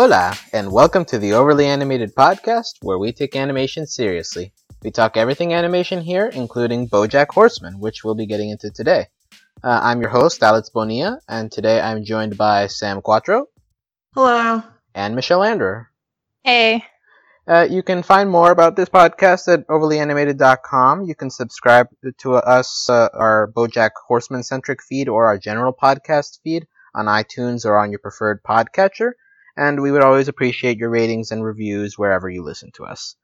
Hola, and welcome to the Overly Animated Podcast, where we take animation seriously. We talk everything animation here, including Bojack Horseman, which we'll be getting into today. Uh, I'm your host, Alex Bonilla, and today I'm joined by Sam Quattro Hello. and Michelle Anderer. Hey. Uh, you can find more about this podcast at overlyanimated.com. You can subscribe to us, uh, our Bojack Horseman centric feed or our general podcast feed on iTunes or on your preferred podcatcher. And we would always appreciate your ratings and reviews wherever you listen to us.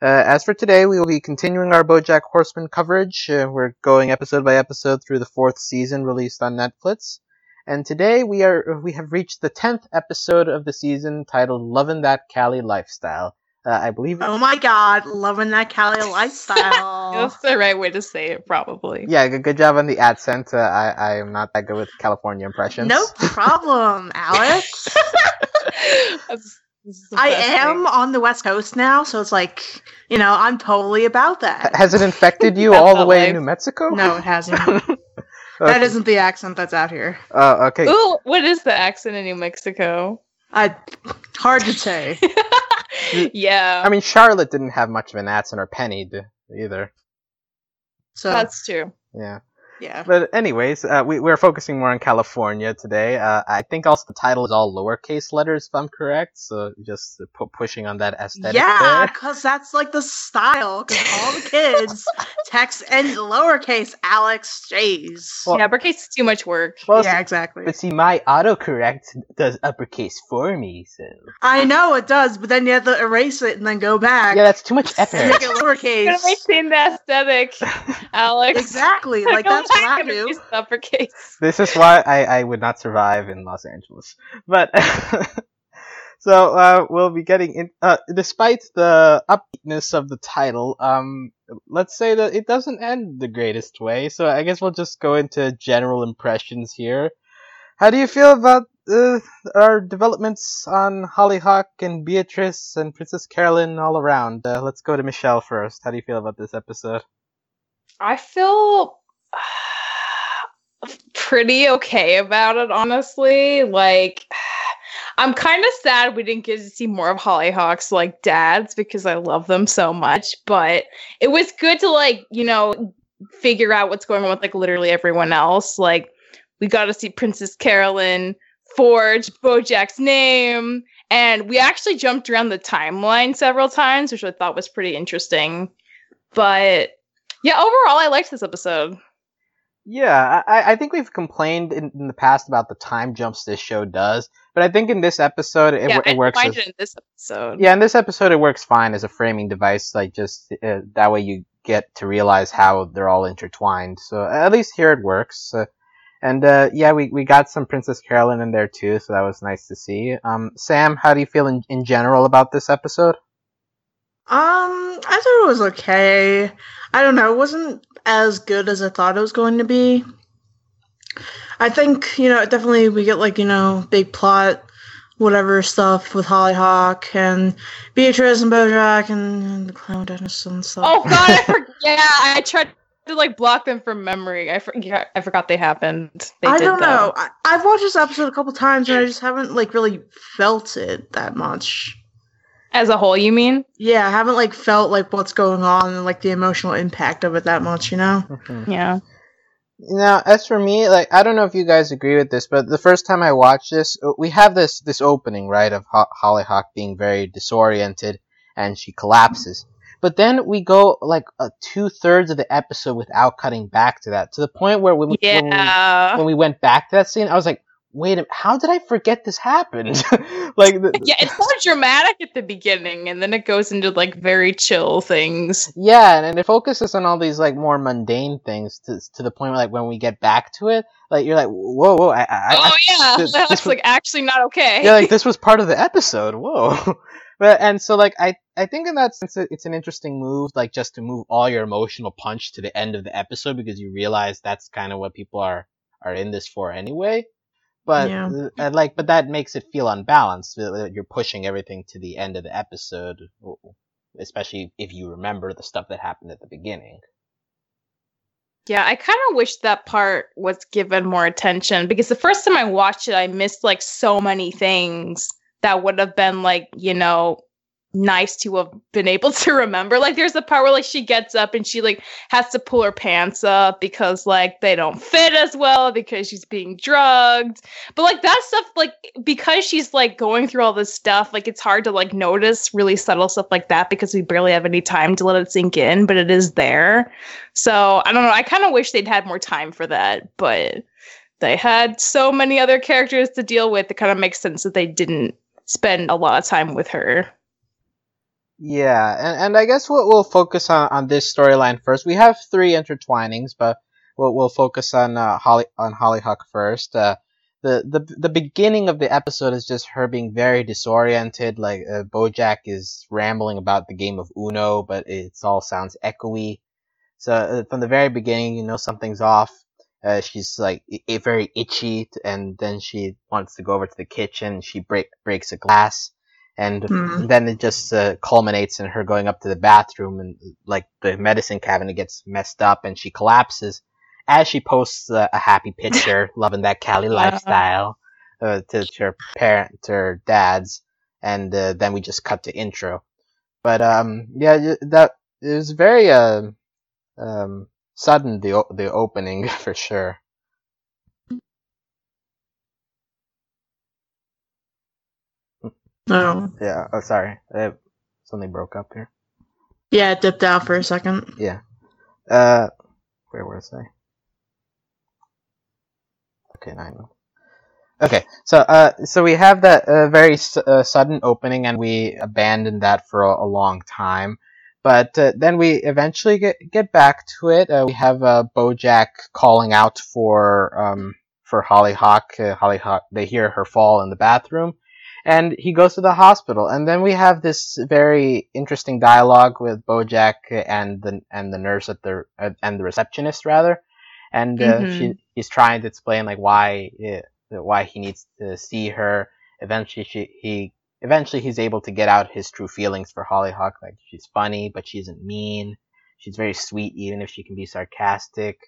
Uh, as for today, we will be continuing our Bojack Horseman coverage. Uh, we're going episode by episode through the fourth season released on Netflix. And today we are we have reached the tenth episode of the season titled "Loving That Cali Lifestyle." Uh, I believe. Oh my god, loving that Cali lifestyle. That's the right way to say it, probably. Yeah, good, good job on the accent. Uh, I I am not that good with California impressions. no problem, Alex. That's- this is the I am thing. on the West Coast now, so it's like, you know, I'm totally about H- that. Has it infected you all the way life. in New Mexico? No, it hasn't. Okay. That isn't the accent that's out here. Uh, okay. Ooh, what is the accent in New Mexico? I hard to say. yeah, I mean, Charlotte didn't have much of an accent, or Penny did either. So that's true. Yeah. Yeah. But anyways, uh, we we're focusing more on California today. Uh, I think also the title is all lowercase letters, if I'm correct. So just pu- pushing on that aesthetic. Yeah, because that's like the style. Because all the kids text in lowercase Alex J's. Well- yeah, uppercase is too much work. Well, yeah, exactly. But see, my autocorrect does uppercase for me, so I know it does, but then you have to erase it and then go back yeah, that's too much and effort. make it You're gonna lowercase. maintain the aesthetic, Alex. Exactly, like that's am what I do. Uppercase. this is why I, I would not survive in Los Angeles. But so uh, we'll be getting in. Uh, despite the upbeatness of the title, um, let's say that it doesn't end the greatest way. So I guess we'll just go into general impressions here. How do you feel about uh, our developments on Hollyhock and Beatrice and Princess Carolyn all around? Uh, let's go to Michelle first. How do you feel about this episode? I feel pretty okay about it, honestly. Like, I'm kind of sad we didn't get to see more of Hollyhock's like dads because I love them so much. But it was good to like, you know, figure out what's going on with like literally everyone else. Like, we got to see Princess Carolyn forge Bojack's name, and we actually jumped around the timeline several times, which I thought was pretty interesting. But yeah, overall, I liked this episode. Yeah, I, I think we've complained in, in the past about the time jumps this show does, but I think in this episode it, yeah, I it works. as- it in this episode. yeah, in this episode it works fine as a framing device. Like just uh, that way you get to realize how they're all intertwined. So at least here it works. Uh, and uh, yeah, we, we got some Princess Carolyn in there too, so that was nice to see. Um, Sam, how do you feel in, in general about this episode? Um, I thought it was okay. I don't know, it wasn't as good as I thought it was going to be. I think, you know, definitely we get like, you know, big plot, whatever stuff with Hollyhock and Beatrice and Bojack and, and the Clown Dentist and stuff. Oh god, I forgot. yeah, I tried to like block them from memory. I forgot. I forgot they happened. They I don't though. know. I, I've watched this episode a couple times and I just haven't like really felt it that much. As a whole, you mean? Yeah, I haven't like felt like what's going on and like the emotional impact of it that much, you know? Yeah. Now, as for me, like I don't know if you guys agree with this, but the first time I watched this, uh, we have this this opening right of Ho- Hollyhock being very disoriented and she collapses. But then we go like uh, two thirds of the episode without cutting back to that, to the point where when we, when, we, when we went back to that scene, I was like, "Wait a how did I forget this happened?" like, the, Yeah, it's more dramatic at the beginning, and then it goes into like very chill things. Yeah, and, and it focuses on all these like more mundane things to to the point where like when we get back to it, like you're like, whoa, whoa, I, I, oh I, yeah, this- that's this was- like actually not okay. yeah, like this was part of the episode. Whoa. But and so like I I think in that sense it's an interesting move, like just to move all your emotional punch to the end of the episode because you realize that's kind of what people are are in this for anyway. But Yeah. uh, like, but that makes it feel unbalanced. that You're pushing everything to the end of the episode, especially if you remember the stuff that happened at the beginning. Yeah, I kind of wish that part was given more attention because the first time I watched it, I missed like so many things that would have been like, you know, nice to have been able to remember. Like there's a part where like she gets up and she like has to pull her pants up because like they don't fit as well because she's being drugged. But like that stuff like because she's like going through all this stuff, like it's hard to like notice really subtle stuff like that because we barely have any time to let it sink in, but it is there. So I don't know. I kind of wish they'd had more time for that, but they had so many other characters to deal with. It kind of makes sense that they didn't spend a lot of time with her. Yeah, and, and I guess we'll, we'll focus on, on this storyline first. We have three intertwinings, but we'll, we'll focus on uh, Holly on Hollyhock first. Uh, the, the the beginning of the episode is just her being very disoriented. Like uh, BoJack is rambling about the game of Uno, but it all sounds echoey. So uh, from the very beginning, you know something's off. Uh, she's like I- very itchy, and then she wants to go over to the kitchen. She break breaks a glass and Hmm. then it just uh, culminates in her going up to the bathroom and like the medicine cabinet gets messed up and she collapses as she posts uh, a happy picture loving that cali Yeah. lifestyle uh, to, to her parent to her dad's and uh, then we just cut to intro but um yeah that it was very uh, um sudden the o- the opening for sure No. yeah oh sorry uh, something broke up here Yeah, it dipped out for a second. Yeah. Uh, where was I? Okay, know. Okay, so uh, so we have that uh, very uh, sudden opening, and we abandoned that for a, a long time. But uh, then we eventually get get back to it. Uh, we have uh, BoJack calling out for um for Hollyhock. Uh, Hollyhock. They hear her fall in the bathroom, and he goes to the hospital. And then we have this very interesting dialogue with BoJack and the and the nurse at the uh, and the receptionist rather, and uh, Mhm. she he's trying to explain like why uh, why he needs to see her. Eventually, she he eventually he's able to get out his true feelings for Hollyhock. Like she's funny, but she isn't mean. She's very sweet, even if she can be sarcastic.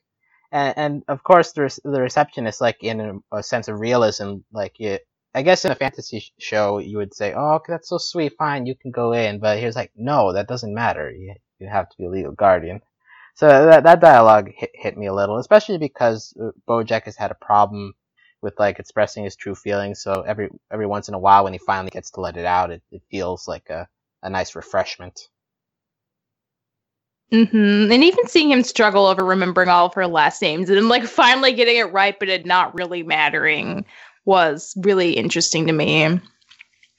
And, and of course, the, the receptionist, like in a, a sense of realism, like it, I guess in a fantasy sh- show, you would say, "Oh, that's so sweet. Fine, you can go in." But here's like, "No, that doesn't matter. You have to be a legal guardian." So that that dialogue hit hit me a little, especially because uh, BoJack has had a problem with like expressing his true feelings. So every every once in a while, when he finally gets to let it out, it, it feels like a a nice refreshment. hmm And even seeing him struggle over remembering all of her last names and like finally getting it right, but it not really mattering was really interesting to me.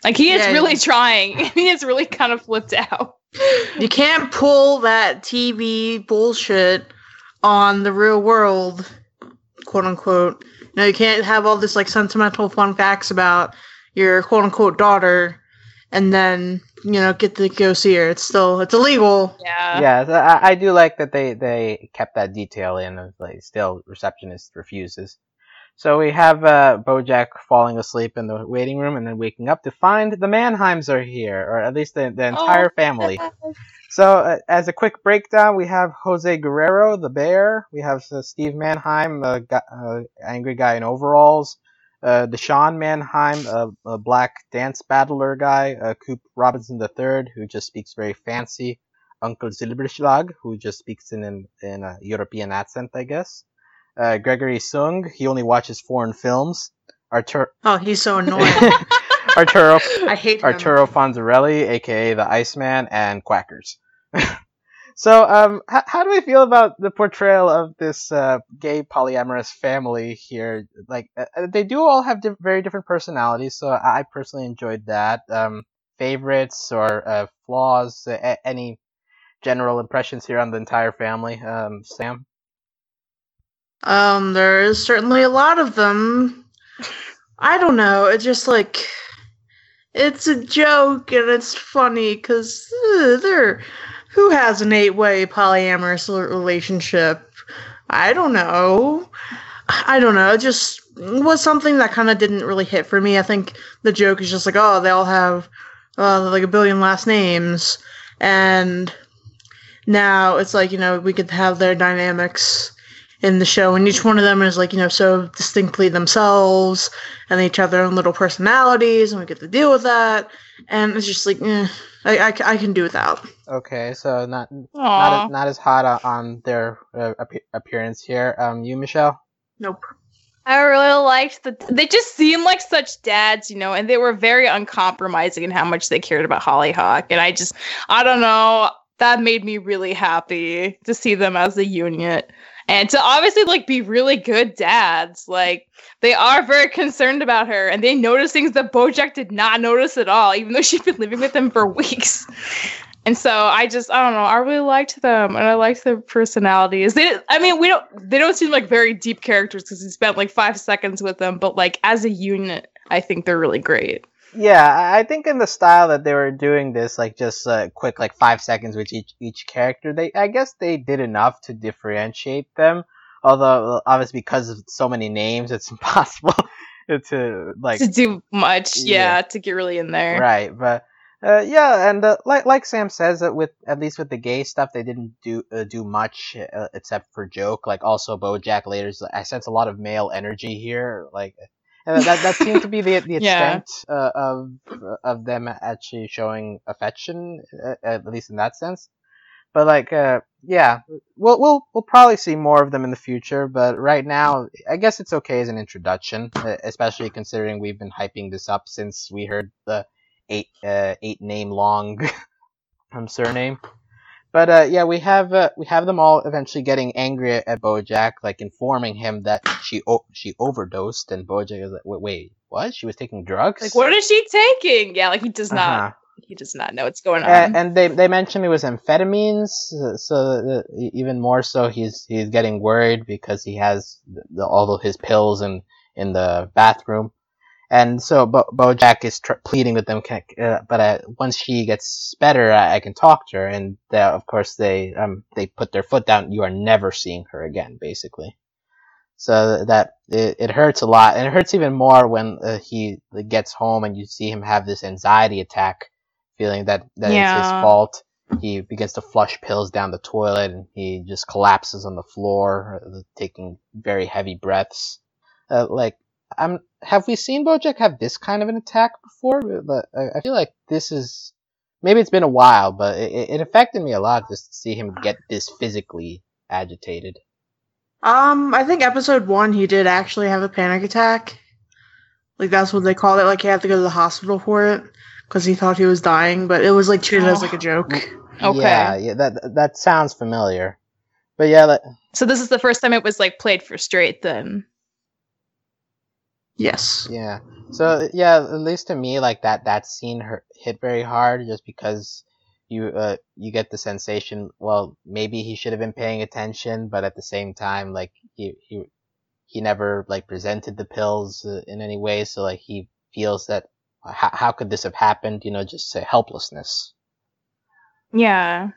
Like he is Yeah, really he- trying. he is really kind of flipped out. You can't pull that TV bullshit on the real world, quote unquote. You know, you can't have all this like sentimental fun facts about your quote unquote daughter and then, you know, get to go see her. It's still it's illegal. Yeah. yeah, I, I do like that they they kept that detail in of like still receptionist refuses. So we have uh, BoJack falling asleep in the waiting room and then waking up to find the Manheims are here, or at least the, the entire family. So, uh, as a quick breakdown, we have Jose Guerrero, the bear. We have uh, Steve Mannheim, gu- uh, angry guy in overalls. Uh, Deshaun Mannheim, a, a black dance battler guy. Uh, Coop Robinson III, who just speaks very fancy. Uncle Silberschlag, who just speaks in an, in a European accent, I guess. Uh, Gregory Hsung, he only watches foreign films. Artur- Oh, he's so annoying. Arturo I hate him. Arturo Fonzerelli, aka the Iceman, and Quackers. so, um, h- how do we feel about the portrayal of this uh, gay polyamorous family here? Like, uh, uh, they do all have very different personalities, so I I personally enjoyed that. Um, favorites or uh, flaws? Uh, a- any general impressions here on the entire family? Um, Sam. Um, there is certainly a lot of them. I don't know. It's just like it's a joke and it's funny because they're who has an eight-way polyamorous relationship. I don't know. I don't know. It just was something that kind of didn't really hit for me. I think the joke is just like, oh, they all have uh, like a billion last names, and now it's like you know we could have their dynamics in the show, and each one of them is like you know so distinctly themselves, and they each have their own little personalities, and we get to deal with that. And it's just like, eh, I, I, I can do without. Okay, so not not Aw. as, not as hot on, on their uh, appearance here. Um, you, Michelle. Nope. I really liked the. They just seemed like such dads, you know, and they were very uncompromising in how much they cared about Hollyhock. And I just, I don't know, that made me really happy to see them as a unit and to obviously like be really good dads. Like they are very concerned about her, and they notice things that BoJack did not notice at all, even though she'd been living with them for weeks. And so I just I don't know I really liked them and I liked their personalities. They I mean we don't they don't seem like very deep characters because we spent like five seconds with them, but like as a unit, I think they're really great. Yeah, I think in the style that they were doing this, like just uh, quick, like five seconds with each each character, they I guess they did enough to differentiate them. Although obviously because of so many names, it's impossible to like to do much, yeah, Yeah. to get really in there. right. But uh, yeah, and uh, like like Sam says, that with at least with the gay stuff, they didn't do uh, do much uh, except for joke. Like also BoJack later's, I sense a lot of male energy here. Like. And that, that seemed to be the the Yeah. extent uh, of of them actually showing affection, uh, at least in that sense. But like, uh, yeah, we'll we'll we'll probably see more of them in the future. But right now, I guess it's okay as an introduction, uh, especially considering we've been hyping this up since we heard the eight uh, eight name long um, surname. But uh, yeah, we have uh, we have them all eventually getting angry at, BoJack, like informing him that she o- she overdosed, and BoJack is like, wait, wait, what? She was taking drugs? Like what is she taking? Yeah, like he does not Uh-huh. he does not know what's going on. A- and they they mentioned it was amphetamines, uh, so uh, even more so, he's he's getting worried because he has the, all of his pills in in the bathroom, and so Bo- BoJack is tr- pleading with them, can, uh, but uh, once she gets better, I, I can talk to her, and of course they um they put their foot down. You are never seeing her again, basically. So that it, it hurts a lot, and it hurts even more when uh, he gets home and you see him have this anxiety attack feeling that, that it's his fault. He begins to flush pills down the toilet and he just collapses on the floor, uh, taking very heavy breaths. Uh, like, I'm, have we seen Bojack have this kind of an attack before? But I, I feel like this is, maybe it's been a while, but it, it affected me a lot just to see him get this physically agitated. Um, I think episode one he did actually have a panic attack. Like that's what they called it. Like he had to go to the hospital for it because he thought he was dying, but it was like treated as like a joke. Okay. Yeah, yeah, that that sounds familiar. But yeah, that, so this is the first time it was like played for straight then. Yes. Yeah. So yeah, at least to me, like that that scene hurt, hit very hard, just because you uh you get the sensation. Well, maybe he should have been paying attention, but at the same time, like he he he never like presented the pills uh, in any way, so like he feels that how how could this have happened? You know, just say helplessness. Yeah,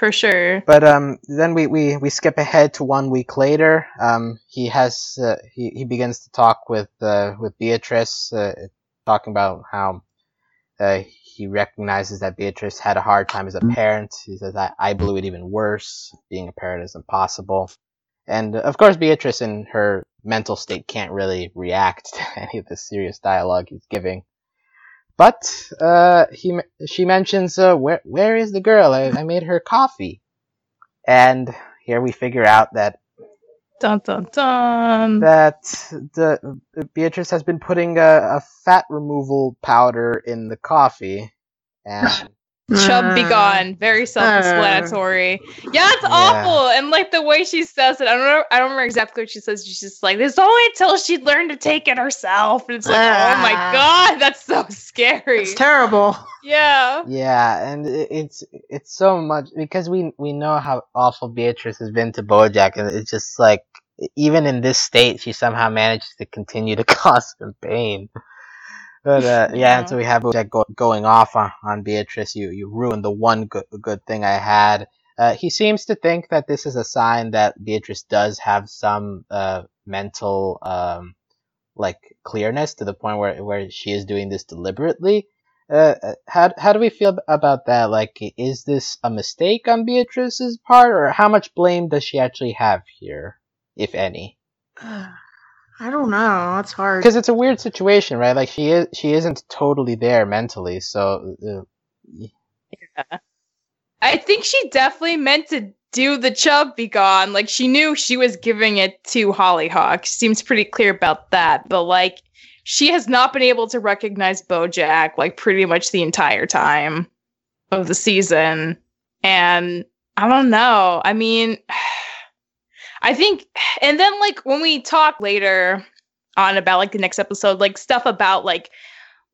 for sure. But um, then we, we, we skip ahead to one week later. Um, he has uh, he he begins to talk with uh, with Beatrice, uh, talking about how uh, he recognizes that Beatrice had a hard time as a parent. He says, "I, I blew it even worse. Being a parent is impossible." And of course, Beatrice in her mental state can't really react to any of the serious dialogue he's giving. But uh, he she mentions uh, where where is the girl? I, I made her coffee, and here we figure out that Dun dun dun. that the Beatrice has been putting a, a fat removal powder in the coffee, and Chub be Uh, gone. Very self-explanatory. yeah, it's Yeah. awful. And like the way she says it, I don't know. I don't remember exactly what she says. She's just like, "This only until she learned to take it herself." And it's like, oh my Ah. god, that's so scary. It's terrible. yeah. yeah, and it, it's it's so much because we we know how awful Beatrice has been to BoJack, and it's just like even in this state, she somehow manages to continue to cause him pain. But uh, yeah, Yeah. and so we have Bojack go- going off on, on Beatrice. You you ruined the one good good thing I had. Uh, he seems to think that this is a sign that Beatrice does have some uh, mental um, like clearness to the point where where she is doing this deliberately. Uh, uh, how how do we feel about that? Like, is this a mistake on Beatrice's part, or how much blame does she actually have here? if any? I don't know. That's hard. Because it's a weird situation, right? Like she is, she isn't totally there mentally, so. Uh, I think she definitely meant to do the chub be gone. Like she knew she was giving it to Hollyhock. Seems pretty clear about that. But like she has not been able to recognize Bojack like pretty much the entire time of the season. And I don't know. I mean, I think, and then like when we talk later on about like the next episode, like stuff about like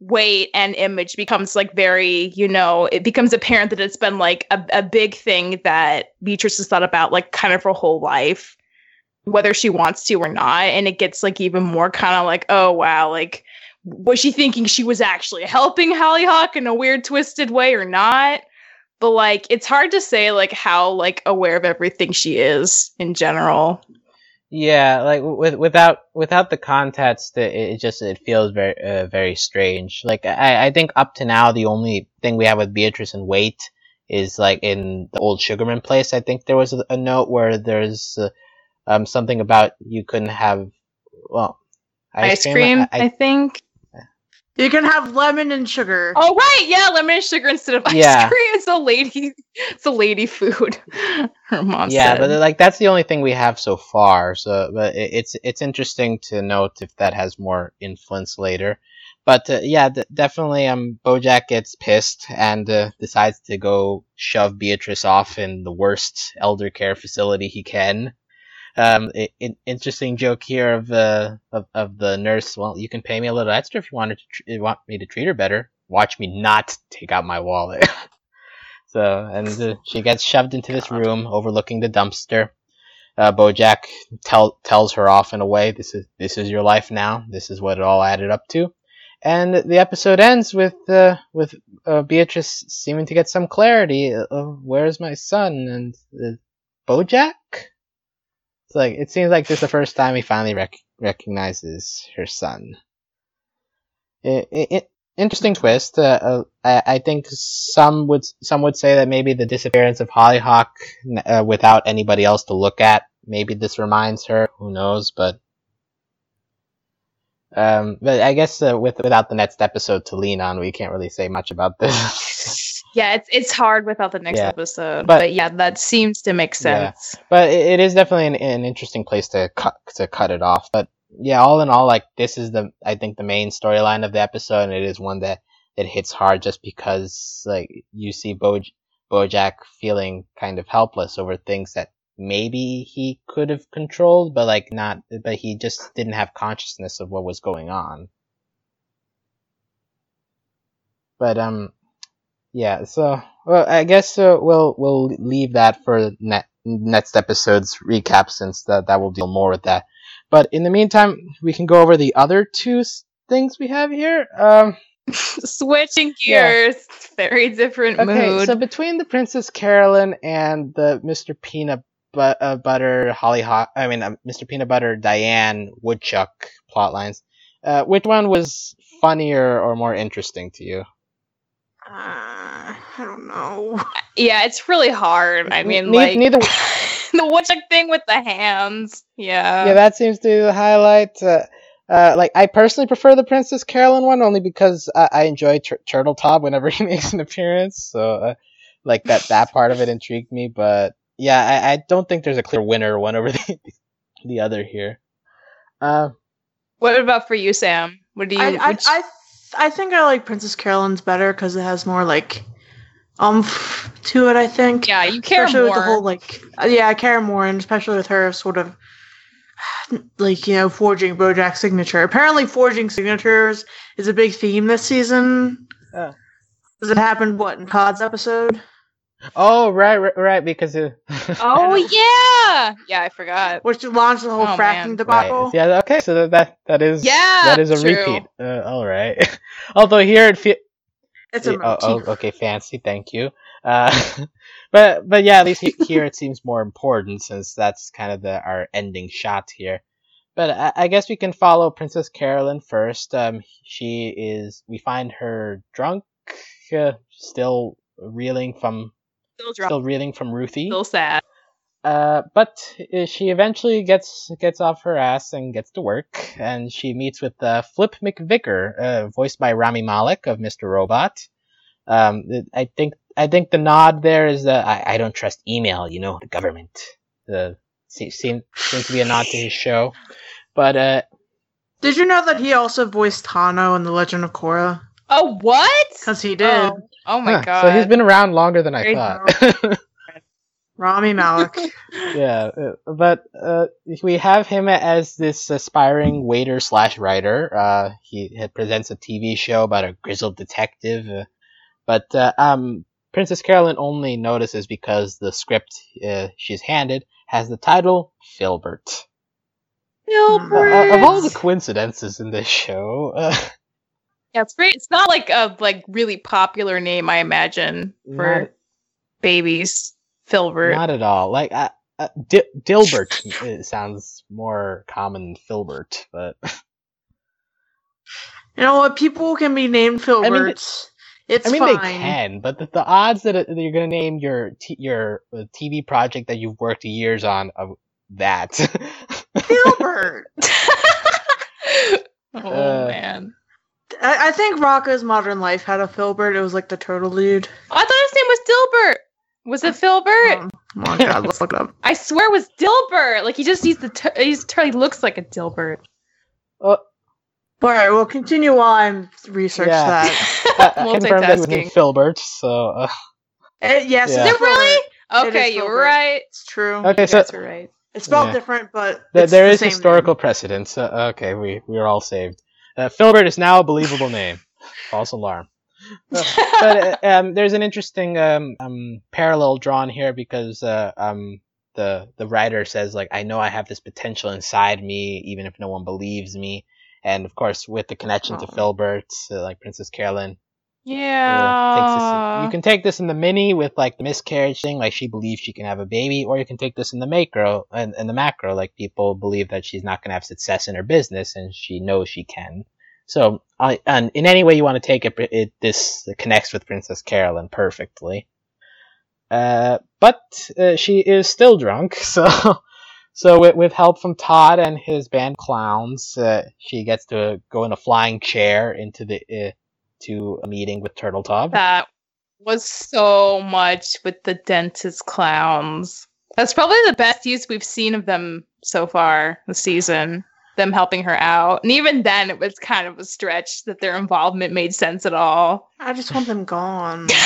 weight and image becomes like very, you know, it becomes apparent that it's been like a, a big thing that Beatrice has thought about like kind of her whole life, whether she wants to or not. And it gets like even more kind of like, oh wow, like was she thinking she was actually helping Hollyhock in a weird twisted way or not? But like it's hard to say like how like aware of everything she is in general. Yeah, like with without without the context, it, it just it feels very uh, very strange. Like I I think up to now the only thing we have with Beatrice and weight is like in the old Sugarman place. I think there was a, a note where there's uh, um something about you couldn't have well ice, ice cream. I, I, think you can have lemon and sugar. Oh right, yeah, lemon and sugar instead of ice yeah. cream. It's a lady, it's a lady food. Her mom yeah, said. but like that's the only thing we have so far. So, but it's it's interesting to note if that has more influence later. But uh, yeah, d- definitely. Um, Bojack gets pissed and uh, decides to go shove Beatrice off in the worst elder care facility he can. Um, interesting joke here of the of, of the nurse. Well, you can pay me a little extra if you wanted to want me to treat her better. Watch me not take out my wallet. so, and uh, she gets shoved into this room overlooking the dumpster. Uh, Bojack tell, tells her off in a way. This is this is your life now. This is what it all added up to. And the episode ends with uh, with uh, Beatrice seeming to get some clarity of where's my son and uh, Bojack. It's like it seems like this is the first time he finally rec- recognizes her son. It, it, interesting twist. Uh, uh, I, I, think some would some would say that maybe the disappearance of Hollyhock uh, without anybody else to look at, maybe this reminds her. Who knows? But um, but I guess uh, with without the next episode to lean on, we can't really say much about this. yeah, it's it's hard without the next yeah. episode. But, but, yeah, that seems to make sense. Yeah. But it, it is definitely an, an interesting place to cut to cut it off. But yeah, all in all, like this is the I think the main storyline of the episode, and it is one that it hits hard just because like you see Bo Bojack feeling kind of helpless over things that maybe he could have controlled, but like not, but he just didn't have consciousness of what was going on. But um, yeah, so well, I guess uh, we'll we'll leave that for next episode's recap since that that will deal more with that. But in the meantime, we can go over the other two things we have here. Um, Switching gears, yeah. very different okay, mood. So between the Princess Carolyn and the Mr. Peanut but, uh, Butter Hollyhock, I mean uh, Mr. Peanut Butter Diane Woodchuck plotlines, uh, which one was funnier or more interesting to you? Uh, I don't know. Yeah, it's really hard. I mean, ne- like neither the woodchuck thing with the hands. Yeah. Yeah, that seems to highlight. Uh, uh, like I personally prefer the Princess Carolyn one only because I, I enjoy Tur- Turteltaub whenever he makes an appearance. So, uh, like that that part of it intrigued me. But yeah, I, I don't think there's a clear winner one over the the other here. Uh, what about for you, Sam? What do you? I, which... I, I think I like Princess Carolyn's better because it has more like umph to it. I think. Yeah, you care more. especially more. with the whole like. Uh, yeah, I care more, and especially with her sort of like you know forging Bojack's signature. Apparently, forging signatures is a big theme this season. Uh. Does it happen what in Todd's episode? Oh right, right, right because of oh yeah, yeah, I forgot. Which launched the whole oh, fracking man. debacle. Right. Yeah, okay, so that that is yeah, that is a true. repeat. Uh, all right. Although here it feels. It's a oh, oh, okay, fancy, thank you. Uh, but but yeah, at least here it seems more important since that's kind of the our ending shot here. But I, I guess we can follow Princess Carolyn first. Um, she is. We find her drunk, uh, still reeling from Still drunk. Still reeling from Ruthie. Still sad. uh, but uh, she eventually gets gets off her ass and gets to work, and she meets with uh, Flip McVicker, uh, voiced by Rami Malek of Mr. Robot. Um, I think I think the nod there is that I, I don't trust email, you know, the government. The se- seem seems to be a nod to his show, but uh, Did you know that he also voiced Tahno in The Legend of Korra? Oh, what? Because he did. Oh, oh my huh, god. so he's been around longer than I Great thought. Rami Malek. yeah, uh, but uh, we have him as this aspiring waiter slash writer. Uh, he, he presents a TV show about a grizzled detective, uh, but uh, um, Princess Carolyn only notices because the script uh, she's handed has the title Philbert. Philbert. Uh, of all the coincidences in this show, uh, yeah, it's great. It's not like a like really popular name, I imagine, for Not- babies. Philbert. not at all. Like uh, uh, Di- Dilbert it sounds more common than Philbert, but. You know what? People can be named Filberts. mean, it's I mean, fine. they can, but the, the odds that, it, that you're going to name your t- your uh, TV project that you've worked years on of that. Philbert. oh Uh, man. I, I think Rocko's Modern Life had a Filburt. It was like the turtle dude. I thought his name was Dilbert. Was it Filburt? Um, oh my god, let's look it up. I swear it was Dilbert. Like he just needs the t- he's he looks like a Dilbert. Uh, All right, we'll continue while I research Yeah. that. I, I confirmed that was named Multitasking. Filburt. So uh, Eh, yes, Yeah. Is it really? Okay, is you were right. It's true. okay, You so guys were right. It's spelled Yeah. different, but th- it's there the is same historical name. precedence. Uh, okay, we we are all saved. Uh, Philbert is now a believable name. False alarm. But uh, um, there's an interesting um, um, parallel drawn here because uh, um, the the writer says like I know I have this potential inside me even if no one believes me, and of course with the connection to Aw. Philbert, uh, like Princess Carolyn, Yeah. you can take this in the mini with like the miscarriage thing, like she believes she can have a baby, or you can take this in the macro and in the macro, like people believe that she's not going to have success in her business and she knows she can. So, I, and in any way you want to take it, it this connects with Princess Carolyn perfectly. Uh, but uh, she is still drunk, so so with, with help from Todd and his band clowns, uh, she gets to go in a flying chair into the uh, to a meeting with Turteltaub. That was so much with the dentist clowns. That's probably the best use we've seen of them so far this season. Them helping her out. And even then it was kind of a stretch that their involvement made sense at all. I just want them gone.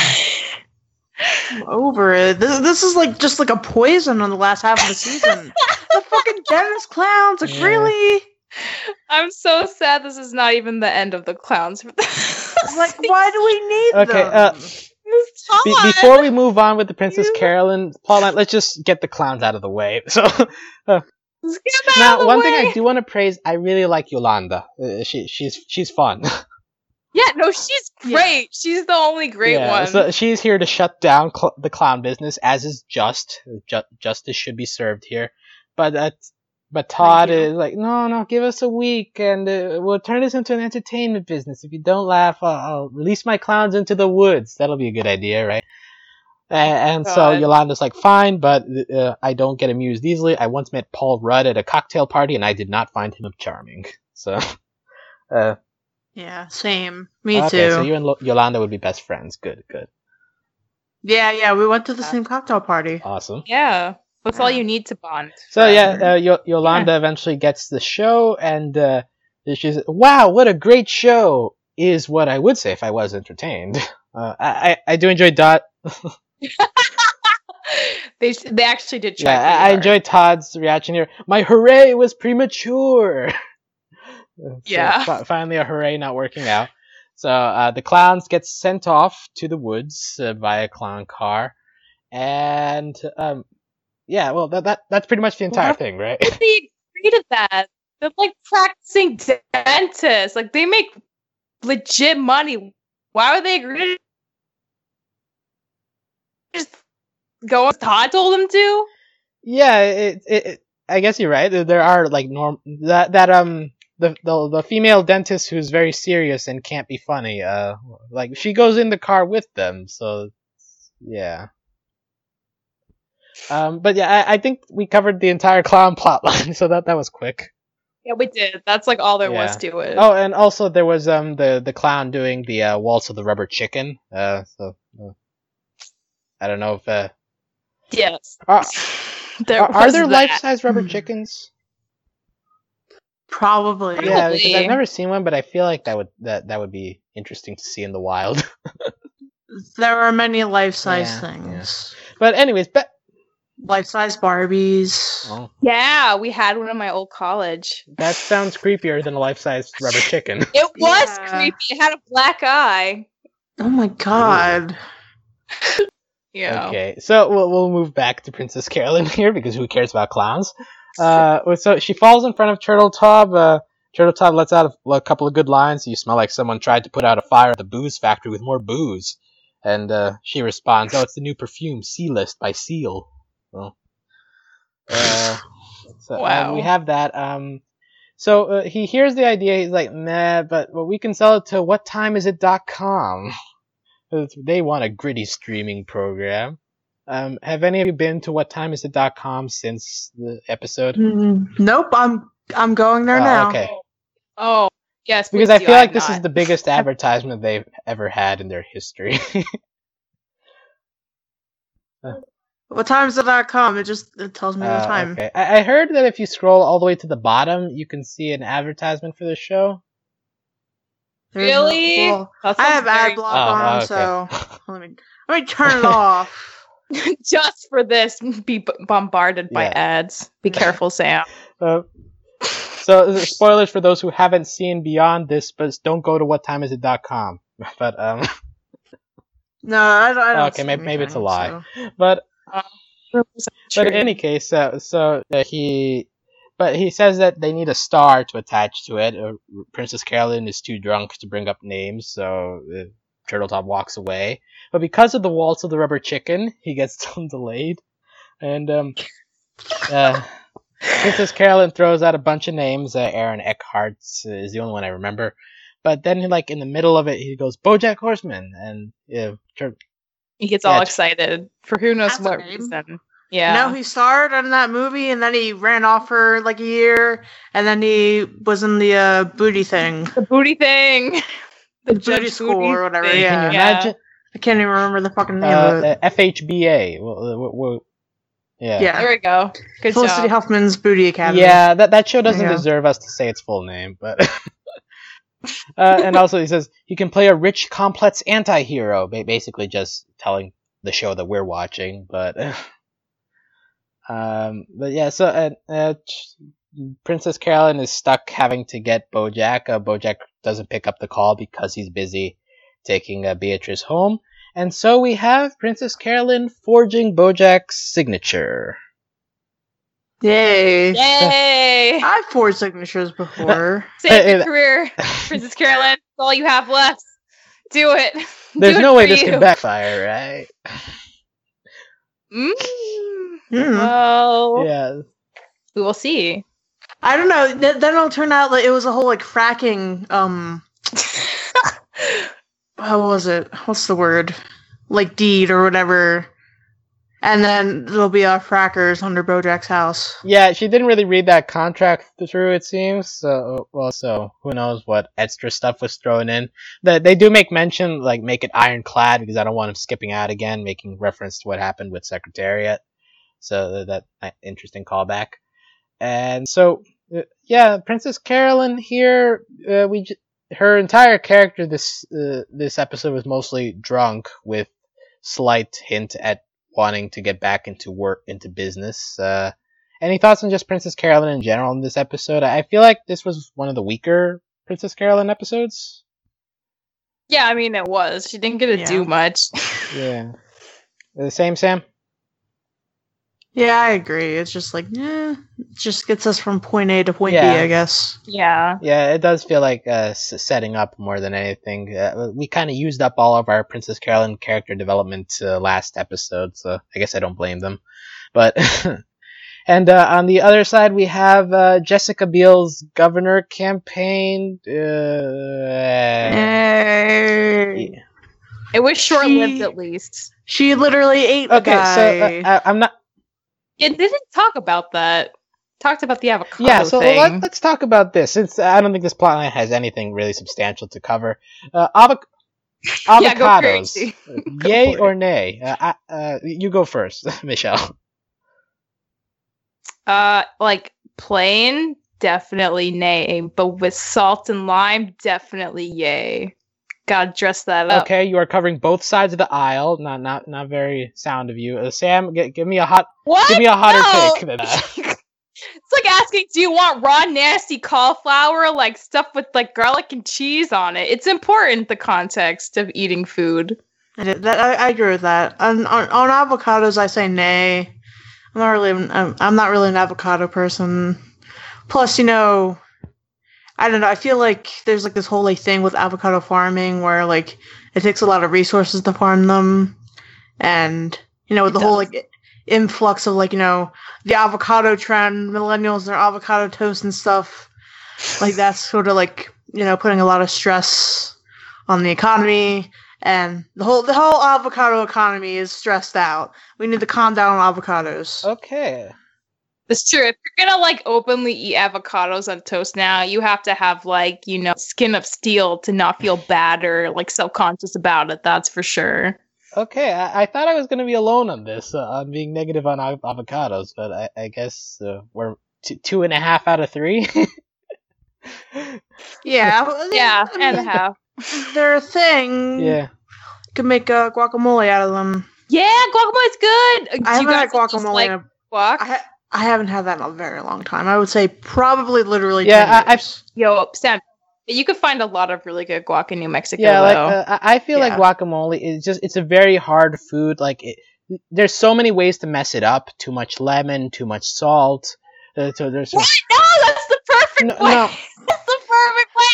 I'm over it. This, this is like just like a poison on the last half of the season. the fucking dentist clowns, like Yeah. really? I'm so sad this is not even the end of the clowns. Like, why do we need Okay, them? uh, It's Be- before we move on with the Princess You- Carolyn plotline, let's just get the clowns out of the way. So Let's get them out now, of the one thing. I do want to praise, I really like Yolanda. Uh, she she's she's fun. Yeah, no, she's great. She's the only great Yeah, one. So she's here to shut down cl- the clown business, as is just. Ju- justice should be served here. But that, but Todd is like, no, no, give us a week, and uh, we'll turn this into an entertainment business. If you don't laugh, I'll, I'll release my clowns into the woods. That'll be a good idea, right? And, and so God. Yolanda's like, fine, but uh, I don't get amused easily. I once met Paul Rudd at a cocktail party, and I did not find him charming. So, uh, yeah, same. Me okay, too. so you and Lo- Yolanda would be best friends. Good, good, Yeah, yeah, we went to the same cocktail party. awesome. yeah, that's all you need to bond. So yeah, uh, Yo- Yolanda eventually gets the show, and uh, she's wow, what a great show! Is what I would say if I was entertained. Uh, I, I do enjoy Dot. they they actually did try. Yeah, I, I hard. enjoy Todd's reaction here. My hooray was premature. So Yeah. fi- finally, a hooray not working out. So uh, the clowns get sent off to the woods uh, by a clown car, and um, yeah, well that, that that's pretty much the entire thing, right? They agree to that? They're like practicing dentists. Like they make legit money. Why would they agree to just go as Todd told them to? Yeah, it, it, it I guess you're right. There- There are like norm that that um the, the the female dentist who's very serious and can't be funny. Uh, like she goes in the car with them, so yeah. Um, but yeah, I, I think we covered the entire clown plotline, so that that was quick. Yeah, we did. That's like all there was to it. Oh, and also there was um the the clown doing the uh, waltz of the rubber chicken. Uh, so uh, I don't know if uh, yes. are, There are, are there life size rubber Hmm. chickens? Probably. Yeah, because I've never seen one, but I feel like that would that that would be interesting to see in the wild. There are many life size Yeah, things. but anyways, but Life size Barbies. oh, Yeah, we had one in my old college. that sounds creepier than a life size rubber chicken. It was Yeah. creepy. It had a black eye. Oh my god. Yeah. Okay, so we'll we'll move back to Princess Carolyn here because who cares about clowns? Uh, so she falls in front of Turteltaub. Uh, Turteltaub lets out a, a couple of good lines. You smell like someone tried to put out a fire at the booze factory with more booze. And uh, she responds, "Oh, it's the new perfume, Sea List by Seal." Well, uh, so, uh, Wow. we have that. Um, so uh, he hears the idea. He's like, "Nah, but, but we can sell it to whattimeisit.com." 'Cause They want a gritty streaming program. Um, have any of you been to what time is whattimeisit.com since the episode? Mm, nope, I'm I'm going there Oh, now. okay. Oh, yes. Because I do. feel like I'm this is the biggest advertisement they've ever had in their history. What time is it com? It just it tells me the Uh, time. okay. I-, I heard that if you scroll all the way to the bottom, you can see an advertisement for the show. There's Really? well, I have very- ad block Oh, on, okay. so let me let me turn it off. just for this, be b- bombarded by Yeah. ads. Be careful, Sam. Uh, so uh, spoilers for those who haven't seen beyond this, but don't go to whattimeisit.com. But um, No, I don't. I don't Okay, see maybe- maybe it's a lie. so- but But in any case, uh, so uh, he, but he says that they need a star to attach to it. Uh, Princess Carolyn is too drunk to bring up names, so uh, Turteltaub walks away. But because of the waltz of the rubber chicken, he gets some delayed, and um, uh, Princess Carolyn throws out a bunch of names. Uh, Aaron Eckhart is the only one I remember. But then, like in the middle of it, he goes BoJack Horseman, and uh, Tur- he gets Yeah, all excited for who knows That's what reason. Yeah. No, he starred in that movie, and then he ran off for like a year, and then he was in the uh, booty thing, the booty thing. the, Judge booty school or whatever. thing. Yeah, can you Yeah. imagine? I can't even remember the fucking Uh, name of it. uh, FHBA. Well, uh, well, well, yeah. yeah, There we go. Good Felicity job. Huffman's Booty Academy. Yeah, that that show doesn't Yeah. deserve us to say its full name, but. uh, and also, he says he can play a rich, complex anti-hero, basically just telling the show that we're watching. But, um, but yeah, so uh, uh, Princess Carolyn is stuck having to get BoJack. Uh, BoJack doesn't pick up the call because he's busy taking uh, Beatrice home, and so we have Princess Carolyn forging BoJack's signature. Yay! Yay! I've forged signatures before. Save Hey, your hey, career, Princess Carolyn. That's all you have left. Do it. There's Do it no way this you. can backfire, right? Mm. Hmm. Well, Yeah. we will see. I don't know. Th- then it'll turn out like it was a whole like fracking. Um, how was it? What's the word? Like deed or whatever. And then there'll be uh, frackers under Bojack's house. Yeah, she didn't really read that contract through, it seems. So, well, so who knows what extra stuff was thrown in. The, they do make mention, like, make it ironclad because I don't want him skipping out again, making reference to what happened with Secretariat. So that, that interesting callback. And so, uh, yeah, Princess Carolyn here, uh, we j- her entire character this uh, this episode was mostly drunk with slight hint at wanting to get back into work into business. Uh, any thoughts on just Princess Carolyn in general in this episode? I feel like this was one of the weaker Princess Carolyn episodes. Yeah, I mean it was. She didn't get to Yeah. do much. Yeah. The same, Sam. Yeah, I agree. It's just like, eh, it just gets us from point A to point Yeah. B, I guess. yeah. Yeah, it does feel like uh, setting up more than anything. Uh, we kind of used up all of our Princess Carolyn character development uh, last episode, so I guess I don't blame them. But and uh, on the other side, we have uh, Jessica Biel's governor campaign. Uh, Hey. It was short lived at least. She literally ate a okay, guy. so uh, I, I'm not. Yeah, they didn't talk about that. Talked about the avocado yeah, so thing. let, us talk about this. Since I don't think this plotline has anything really substantial to cover. Uh, avoc- avocados, crazy. yay or nay? Uh, uh, you go first, Michelle. Uh, like plain, definitely nay. But with salt and lime, definitely yay. Gotta dress that up. Okay, you are covering both sides of the aisle. Not not not very sound of you. Uh, Sam, g- give me a hot, What? give me a hotter No! take than that. it's like asking, do you want raw, nasty cauliflower, like stuff with like garlic and cheese on it? It's important the context of eating food. I, that, I, I agree with that. On, on, on avocados, I say nay. I'm not really. I'm, I'm not really an avocado person. Plus, you know, I don't know. I feel like there's like this whole like thing with avocado farming where like it takes a lot of resources to farm them, and you know, with It the whole like influx of like you know the avocado trend, millennials their avocado toast and stuff. Like that's sort of like you know putting a lot of stress on the economy and the whole the whole avocado economy is stressed out. We need to calm down on avocados. okay. It's true. If you're gonna like openly eat avocados on toast now, you have to have like, you know, skin of steel to not feel bad or like self conscious about it. That's for sure. Okay, I, I thought I was going to be alone on this, uh, on being negative on av- avocados, but I, I guess uh, we're t- two and a half out of three. Yeah, well, Yeah, I and a half. they're a thing. yeah. you can make uh, guacamole out of them. Yeah, guacamole's good. Do I haven't had guys just, guacamole. like in a, guac? I, ha- I haven't had that in a very long time. I would say probably literally. Yeah, 10 I- I- years. Yo, Sam, you could find a lot of really good guac in New Mexico. Yeah, like uh, I I feel like guacamole is just it's a very hard food. Like it, there's so many ways to mess it up. Too much lemon, too much salt. Uh, so there's what? No, that's the perfect no, way. no, That's the perfect way.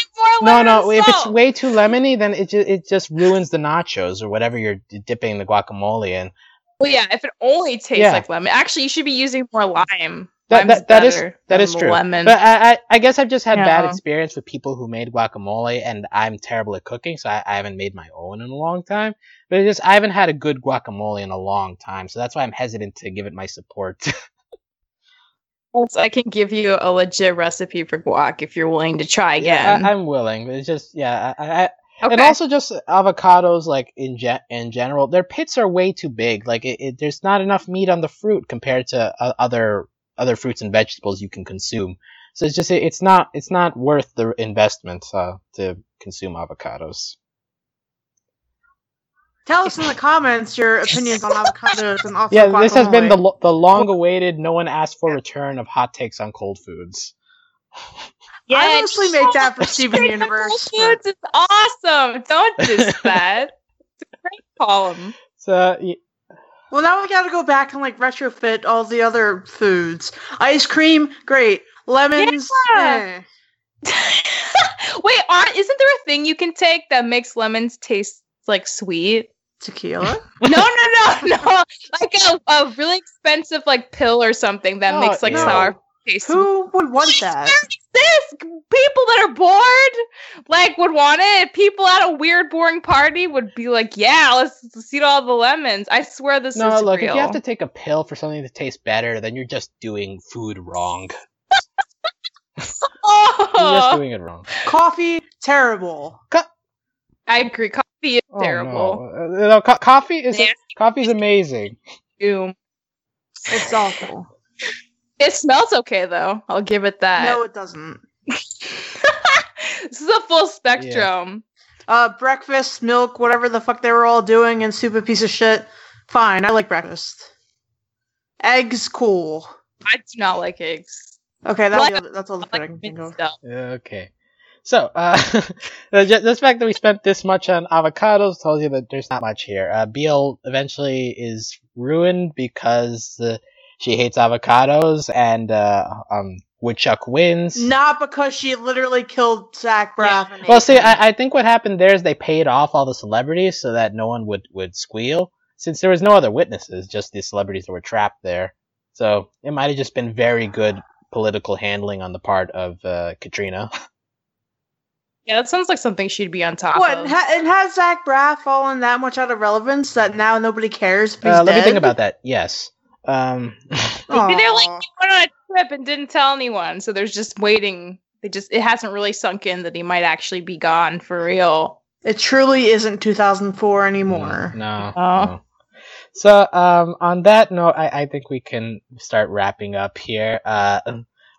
More no, no. and If it's way too lemony, then it just it just ruins the nachos or whatever you're d- dipping the guacamole in. Well, yeah, if it only tastes Yeah. like lemon. Actually, you should be using more lime. That that, that is that true. Lemon. But I, I I guess I've just had bad Yeah. experience with people who made guacamole, and I'm terrible at cooking, so I, I haven't made my own in a long time. But just I haven't had a good guacamole in a long time, so that's why I'm hesitant to give it my support. I can give you a legit recipe for guac if you're willing to try yeah, again. I, I'm willing. It's just yeah, I, I, okay. and also just avocados like in ge- in general, their pits are way too big. Like it, it, there's not enough meat on the fruit compared to uh, other other fruits and vegetables you can consume. So it's just it, it's not it's not worth the investment uh, to consume avocados. Tell us in the comments your opinions on avocados and also Yeah, this has been the the long awaited, no one asked for return of hot takes on cold foods. yeah, I it's mostly make that for much Steven great Universe, Whole Foods is awesome. Don't diss that. It's a great column. So y- Well, now we gotta go back and like retrofit all the other foods. Ice cream, great. Lemons, Yeah. eh. Wait, aren't, isn't there a thing you can take that makes lemons taste like sweet? Tequila. No, no, no, no. Like a, a really expensive like pill or something that Oh, makes like ew. sour taste. Who would want that? this people that are bored like would want it people at a weird boring party would be like yeah let's, let's eat all the lemons i swear this no, is look, real if you have to take a pill for something to taste better, then you're just doing food wrong. oh, You're just doing it wrong. Coffee, terrible. i agree coffee is Oh, terrible no. Uh, no, co- coffee is Nasty. coffee's amazing. Ew. It's awful. It smells okay though i'll give it that No, it doesn't. this is a full spectrum Uh, breakfast, milk, whatever the fuck they were all doing, and soup a piece of shit. Fine, I like breakfast. Eggs, cool. i do not like eggs Okay, that's, Like- the that's all the I food I can think mint of. stuff Okay. So, uh, the fact that we spent this much on avocados tells you that there's not much here. Uh, Biel eventually is ruined because uh, she hates avocados, and uh, um, Woodchuck wins. Not because she literally killed Zach Braff. and Well, see, I, I think what happened there is they paid off all the celebrities so that no one would, would squeal, since there was no other witnesses, just the celebrities that were trapped there. So it might have just been very good political handling on the part of uh, Katrina. yeah that sounds like something she'd be on top What? of And, ha- and has Zach Braff fallen that much out of relevance that now nobody cares? If he's Uh, let me think about that. Yes. Um, Maybe they're like Aw. went on a trip and didn't tell anyone, so there's just waiting. They just it hasn't really sunk in that he might actually be gone for real. It truly isn't 2004 anymore. No. Oh. no. So, um, on that note, I, I think we can start wrapping up here. Uh,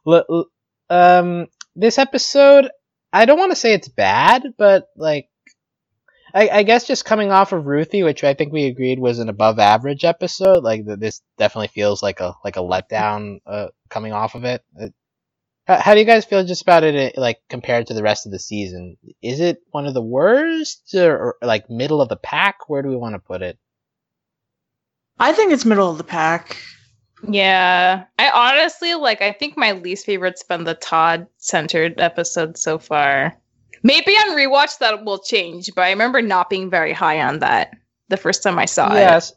l- l- um, this episode, I don't want to say it's bad, but like, I, I guess just coming off of Ruthie, which I think we agreed was an above average episode, like this definitely feels like a like a letdown uh, coming off of it. It- How, how do you guys feel just about it, uh, like compared to the rest of the season? Is it one of the worst, or, or like middle of the pack? Where do we want to put it? I think it's middle of the pack. Yeah, I honestly like. I think my least favorite's been the Todd centered episode so far. Maybe on rewatch that will change, but I remember not being very high on that the first time I saw it. yes,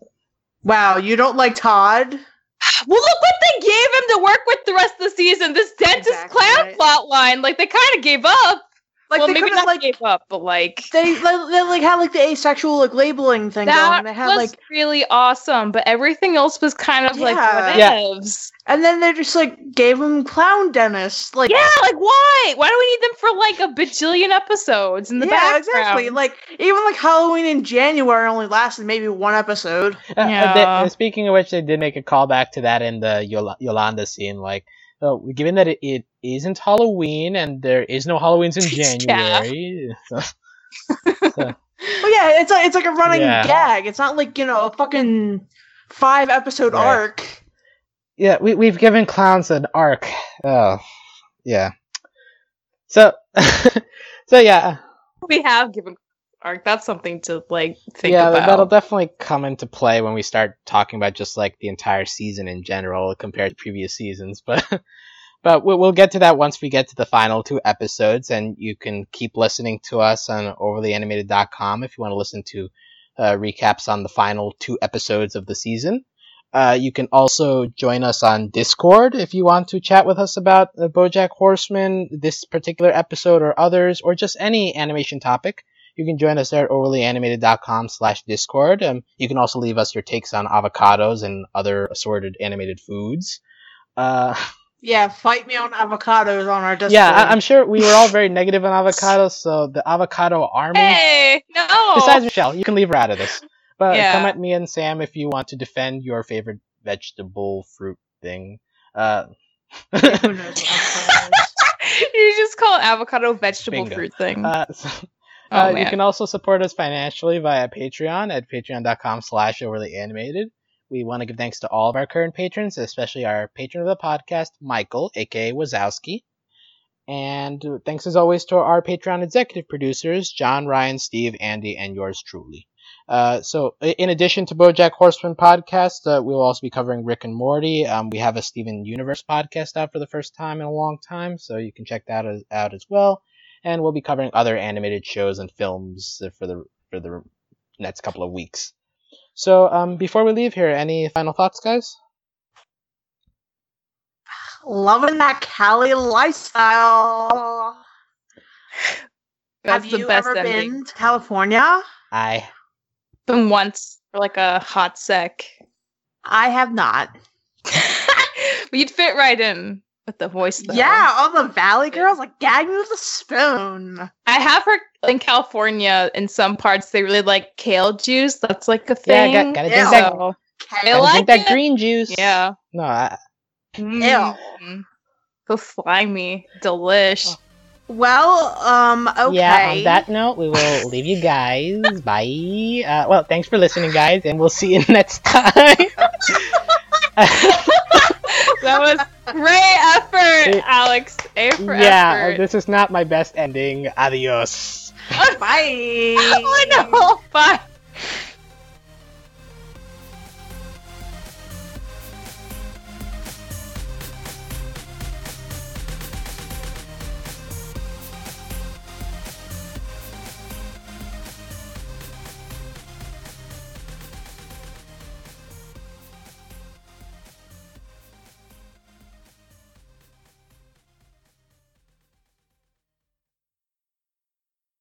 Wow, you don't like Todd? Well, look what they gave him to work with the rest of the season. This dentist Exactly clown right. plot line, like they kind of gave up. Like well, they maybe couldn't like gave up, but like they, they they like had like the asexual like labeling thing that going. They had was like really awesome, but everything else was kind of like Yeah. what Yeah. and then they just like gave him clown dentist. Like Yeah, like why? Why do we need them for like a bajillion episodes in the yeah, background? exactly. Like even like Halloween in January only lasted maybe one episode. Uh, uh, they- Yeah. uh, speaking of which, they did make a callback to that in the Yola- Yolanda scene. Like, uh, given that it, it isn't Halloween and there is no Halloweens in Yeah. January, so- so- But yeah, it's like it's like a running Yeah. gag. It's not like you know a fucking five episode Right. arc. yeah, we we've given clowns an arc. Oh, yeah. So, so yeah, we have given arc. That's something to like think yeah, about. that'll definitely come into play when we start talking about just like the entire season in general compared to previous seasons. But but we'll, get to that once we get to the final two episodes, and you can keep listening to us on overlyanimated.com if you want to listen to uh, recaps on the final two episodes of the season. Uh, you can also join us on Discord if you want to chat with us about BoJack Horseman, this particular episode or others, or just any animation topic. You can join us there at overlyanimated.com slash discord. Um, you can also leave us your takes on avocados and other assorted animated foods. Uh, Yeah, fight me on avocados on our Discord. yeah, I- I'm sure we were all very negative on avocados, so the avocado army. Hey, no. Besides Michelle, you can leave her out of this. But Yeah. come at me and Sam if you want to defend your favorite vegetable fruit thing. Uh, Who knows you just call it avocado vegetable Bingo. fruit thing. uh, so- oh Uh, you can also support us financially via Patreon at patreon.com slash overly animated. We want to give thanks to all of our current patrons, especially our patron of the podcast, Michael, aka Wazowski. And thanks as always to our Patreon executive producers, John, Ryan, Steve, Andy, and yours truly. Uh, so, in addition to BoJack Horseman podcast, uh, we will also be covering Rick and Morty. Um, we have a Steven Universe podcast out for the first time in a long time, so you can check that as, out as well and we'll be covering other animated shows and films for the for the next couple of weeks. So, um, before we leave here, any final thoughts, guys? Loving that Cali lifestyle. That's Have the you best ever ending. been to California? I Been once for like a hot sec. I have not. You'd fit right in with the voice though. Yeah, all the Valley Girls like gag me with a spoon. I have heard in California in some parts they really like kale juice. That's like a yeah, thing. got, gotta Ew. that, So, I gotta like drink that green juice. yeah. No, I, Mm. So slimy. Delish. Well, um, okay. yeah. On that note, we will leave you guys. Bye. Uh, well, thanks for listening, guys, and we'll see you next time. That was great effort, It- Alex. A for yeah, effort. this is not my best ending. Adios. Bye. oh no. Bye.